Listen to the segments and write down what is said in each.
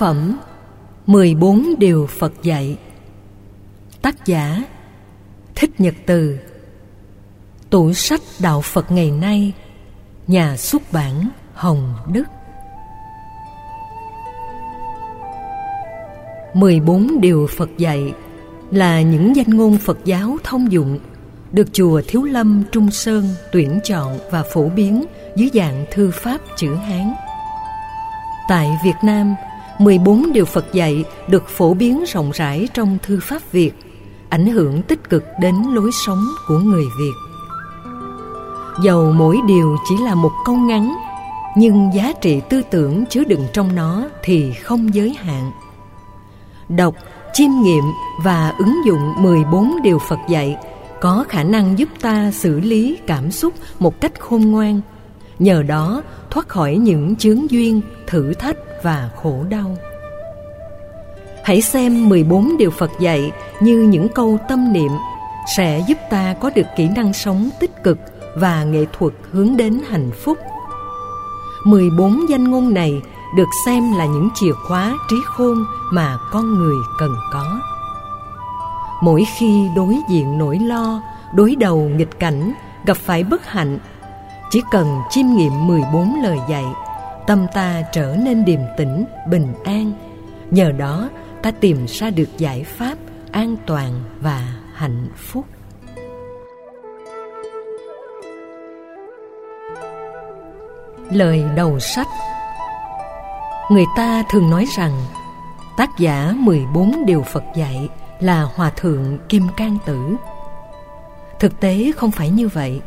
phẩm 14 điều Phật dạy. Tác giả Thích Nhật Từ. Tủ sách Đạo Phật ngày nay Nhà xuất bản Hồng Đức. 14 điều Phật dạy là những danh ngôn Phật giáo thông dụng được chùa Thiếu Lâm Trung Sơn tuyển chọn và phổ biến dưới dạng thư pháp chữ Hán. Tại Việt Nam, 14 điều Phật dạy được phổ biến rộng rãi trong thư pháp Việt, ảnh hưởng tích cực đến lối sống của người Việt. Dầu mỗi điều chỉ là một câu ngắn, nhưng giá trị tư tưởng chứa đựng trong nó thì không giới hạn. Đọc, chiêm nghiệm và ứng dụng 14 điều Phật dạy có khả năng giúp ta xử lý cảm xúc một cách khôn ngoan, nhờ đó thoát khỏi những chướng duyên, thử thách và khổ đau. Hãy xem 14 điều Phật dạy như những câu tâm niệm sẽ giúp ta có được kỹ năng sống tích cực và nghệ thuật hướng đến hạnh phúc. 14 danh ngôn này được xem là những chìa khóa trí khôn mà con người cần có. Mỗi khi đối diện nỗi lo, đối đầu nghịch cảnh, gặp phải bất hạnh, chỉ cần chiêm nghiệm 14 lời dạy, tâm ta trở nên điềm tĩnh, bình an. Nhờ đó ta tìm ra được giải pháp an toàn và hạnh phúc Lời đầu sách Người ta thường nói rằng tác giả 14 điều Phật dạy là Hòa Thượng Kim Cang Tử. Thực tế không phải như vậy.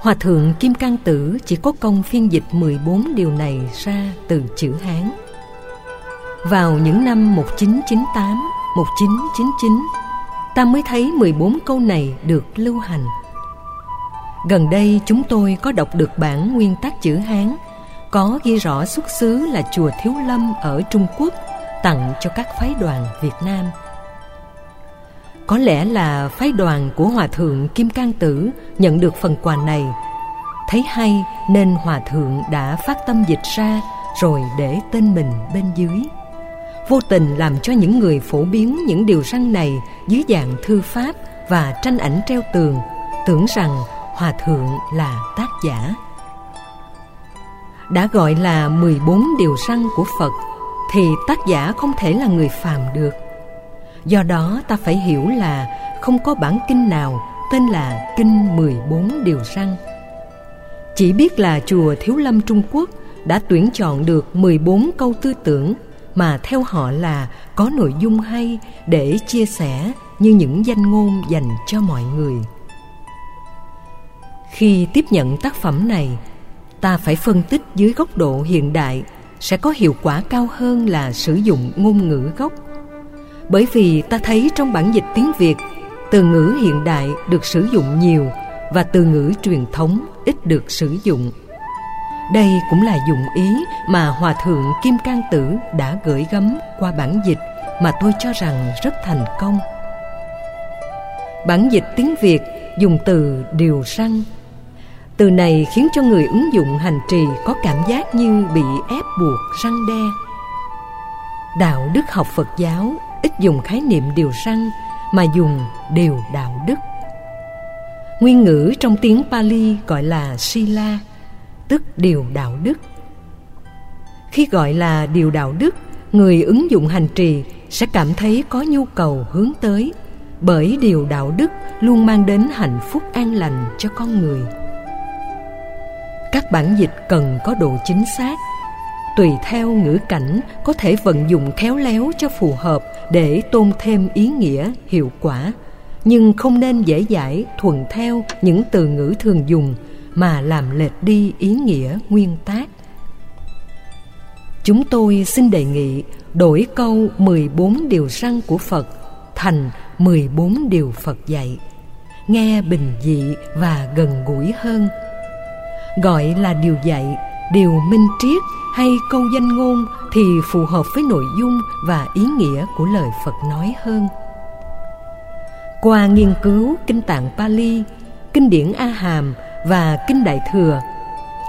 Hòa Thượng Kim Cang Tử chỉ có công phiên dịch 14 điều này ra từ chữ Hán. Vào những năm 1998, 1999, ta mới thấy 14 câu này được lưu hành. Gần đây chúng tôi có đọc được bản nguyên tác chữ Hán có ghi rõ xuất xứ là chùa Thiếu Lâm ở Trung Quốc tặng cho các phái đoàn Việt Nam. Có lẽ là phái đoàn của Hòa Thượng Kim Cang Tử nhận được phần quà này. Thấy hay nên Hòa Thượng đã phát tâm dịch ra rồi để tên mình bên dưới vô tình làm cho những người phổ biến những điều răn này dưới dạng thư pháp và tranh ảnh treo tường, tưởng rằng hòa thượng là tác giả đã gọi là 14 điều răn của Phật, thì tác giả không thể là người phàm được. Do đó ta phải hiểu là không có bản kinh nào tên là Kinh 14 điều răn. Chỉ biết là chùa Thiếu Lâm Trung Quốc đã tuyển chọn được 14 câu tư tưởng mà theo họ là có nội dung hay để chia sẻ như những danh ngôn dành cho mọi người khi tiếp nhận tác phẩm này, ta phải phân tích dưới góc độ hiện đại sẽ có hiệu quả cao hơn là sử dụng ngôn ngữ gốc bởi vì ta thấy trong bản dịch tiếng việt, từ ngữ hiện đại được sử dụng nhiều và từ ngữ truyền thống ít được sử dụng đây cũng là dụng ý mà Hòa Thượng Kim Cang Tử đã gửi gắm qua bản dịch mà tôi cho rằng rất thành công. Bản dịch tiếng Việt dùng từ điều răng. Từ này khiến cho người ứng dụng hành trì có cảm giác như bị ép buộc răng đe. Đạo đức học Phật giáo ít dùng khái niệm điều răng mà dùng điều đạo đức. Nguyên ngữ trong tiếng Pali gọi là Sila, tức điều đạo đức khi gọi là điều đạo đức, người ứng dụng hành trì sẽ cảm thấy có nhu cầu hướng tới, bởi điều đạo đức luôn mang đến hạnh phúc an lành cho con người các bản dịch cần có độ chính xác, tùy theo ngữ cảnh có thể vận dụng khéo léo cho phù hợp để tôn thêm ý nghĩa hiệu quả nhưng không nên dễ dãi thuận theo những từ ngữ thường dùng mà làm lệch đi ý nghĩa nguyên tác. Chúng tôi xin đề nghị đổi câu 14 điều răn của Phật thành 14 điều Phật dạy, nghe bình dị và gần gũi hơn. Gọi là điều dạy, điều minh triết hay câu danh ngôn thì phù hợp với nội dung và ý nghĩa của lời Phật nói hơn. Qua nghiên cứu kinh tạng Pali, kinh điển A Hàm và Kinh Đại Thừa,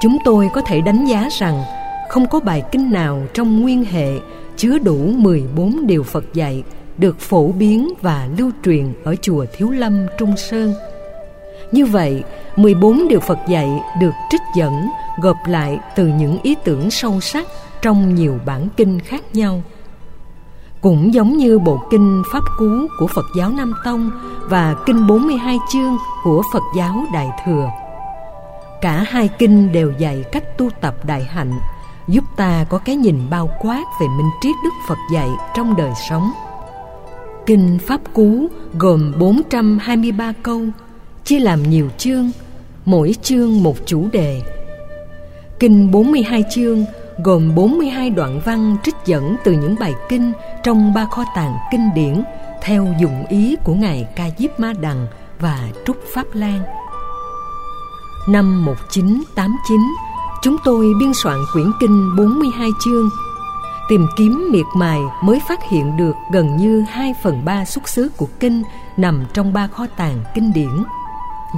chúng tôi có thể đánh giá rằng không có bài kinh nào trong nguyên hệ chứa đủ 14 điều Phật dạy được phổ biến và lưu truyền ở chùa Thiếu Lâm Trung Sơn. Như vậy, 14 điều Phật dạy được trích dẫn gộp lại từ những ý tưởng sâu sắc trong nhiều bản kinh khác nhau. Cũng giống như bộ kinh Pháp Cú của Phật giáo Nam Tông và kinh 42 chương của Phật giáo Đại Thừa. Cả hai kinh đều dạy cách tu tập đại hạnh, giúp ta có cái nhìn bao quát về minh triết Đức Phật dạy trong đời sống. Kinh Pháp Cú gồm 423 câu, chia làm nhiều chương, mỗi chương một chủ đề. Kinh 42 chương gồm 42 đoạn văn trích dẫn từ những bài kinh trong ba kho tàng kinh điển theo dụng ý của Ngài Ca Diếp Ma Đằng và Trúc Pháp Lan. Năm 1989, chúng tôi biên soạn quyển kinh 42 chương. Tìm kiếm miệt mài mới phát hiện được gần như 2 phần 3 xuất xứ của kinh nằm trong ba kho tàng kinh điển.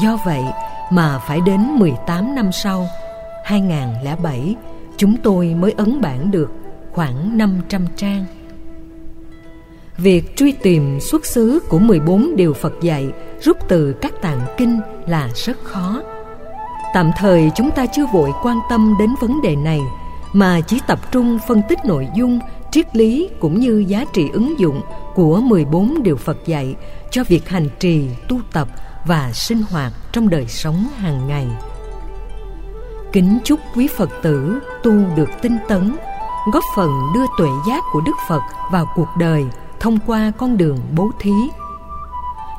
Do vậy mà phải đến 18 năm sau, 2007, chúng tôi mới ấn bản được khoảng 500 trang. Việc truy tìm xuất xứ của 14 điều Phật dạy rút từ các tạng kinh là rất khó. Tạm thời chúng ta chưa vội quan tâm đến vấn đề này mà chỉ tập trung phân tích nội dung, triết lý cũng như giá trị ứng dụng của 14 điều Phật dạy cho việc hành trì, tu tập và sinh hoạt trong đời sống hàng ngày. Kính chúc quý Phật tử tu được tinh tấn, góp phần đưa tuệ giác của Đức Phật vào cuộc đời thông qua con đường bố thí.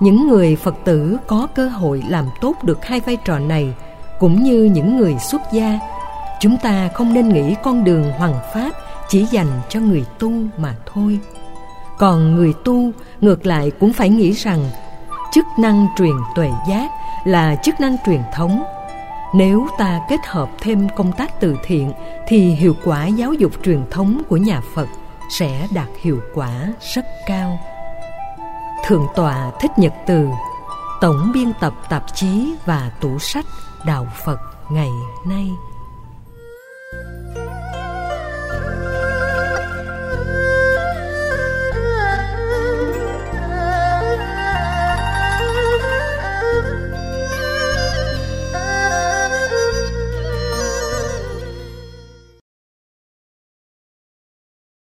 Những người Phật tử có cơ hội làm tốt được hai vai trò này cũng như những người xuất gia, chúng ta không nên nghĩ con đường hoàng pháp chỉ dành cho người tu mà thôi. Còn người tu ngược lại cũng phải nghĩ rằng chức năng truyền tuệ giác là chức năng truyền thống. Nếu ta kết hợp thêm công tác từ thiện, thì hiệu quả giáo dục truyền thống của nhà phật sẽ đạt hiệu quả rất cao. Thượng tọa thích nhật từ, tổng biên tập tạp chí và tủ sách đạo phật ngày nay.